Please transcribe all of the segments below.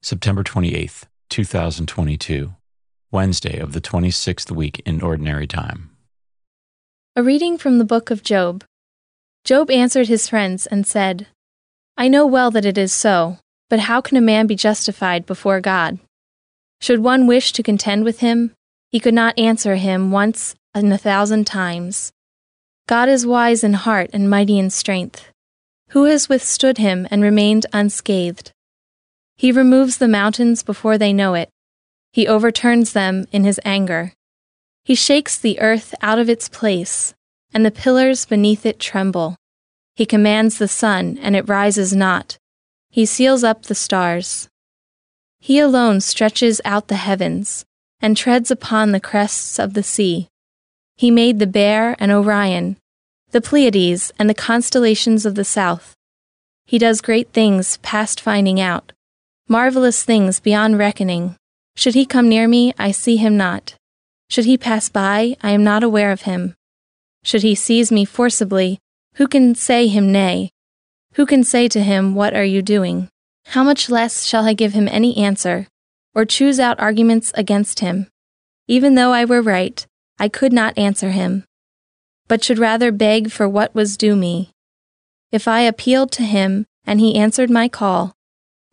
September 28th, 2022, Wednesday of the 26th week in Ordinary Time. A reading from the book of Job. Job answered his friends and said, I know well that it is so, but how can a man be justified before God? Should one wish to contend with him, he could not answer him once in a thousand times. God is wise in heart and mighty in strength. Who has withstood him and remained unscathed? He removes the mountains before they know it. He overturns them in his anger. He shakes the earth out of its place, and the pillars beneath it tremble. He commands the sun, and it rises not. He seals up the stars. He alone stretches out the heavens, and treads upon the crests of the sea. He made the Bear and Orion, the Pleiades, and the constellations of the south. He does great things past finding out marvelous things beyond reckoning. Should he come near me, I see him not. Should he pass by, I am not aware of him. Should he seize me forcibly, who can say him nay? Who can say to him, What are you doing? How much less shall I give him any answer, or choose out arguments against him? Even though I were right, I could not answer him, but should rather beg for what was due me. If I appealed to him, and he answered my call,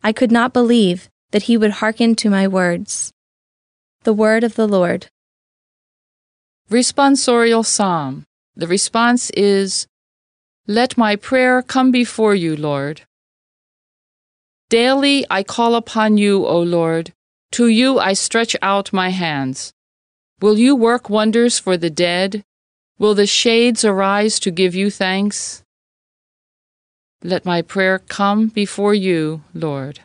I could not believe that he would hearken to my words. The word of the Lord. Responsorial Psalm. The response is, Let my prayer come before you, Lord. Daily I call upon you, O Lord. To you I stretch out my hands. Will you work wonders for the dead? Will the shades arise to give you thanks? Let my prayer come before you, Lord.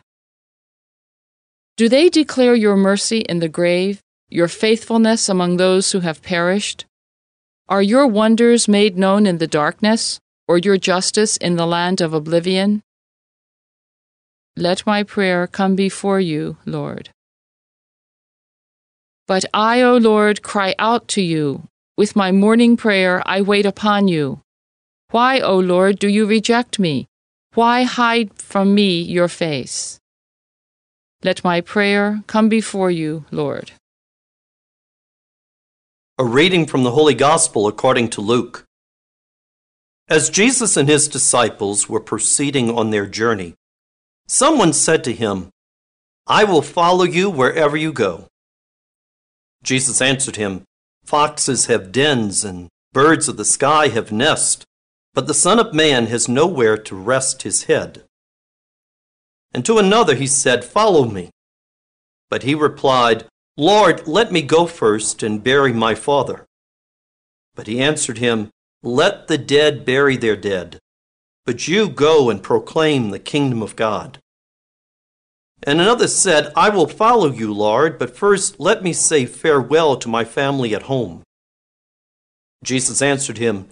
Do they declare your mercy in the grave, your faithfulness among those who have perished? Are your wonders made known in the darkness, or your justice in the land of oblivion? Let my prayer come before you, Lord. But I, O Lord, cry out to you. With my morning prayer I wait upon you. Why, O Lord, do you reject me? Why hide from me your face? Let my prayer come before you, Lord. A reading from the Holy Gospel according to Luke. As Jesus and his disciples were proceeding on their journey, someone said to him, I will follow you wherever you go. Jesus answered him, Foxes have dens and birds of the sky have nests but the Son of Man has nowhere to rest his head. And to another he said, Follow me. But he replied, Lord, let me go first and bury my father. But he answered him, Let the dead bury their dead, but you go and proclaim the kingdom of God. And another said, I will follow you, Lord, but first let me say farewell to my family at home. Jesus answered him,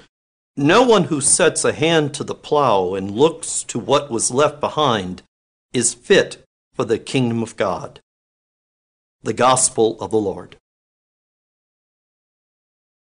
no one who sets a hand to the plow and looks to what was left behind is fit for the kingdom of God. The Gospel of the Lord.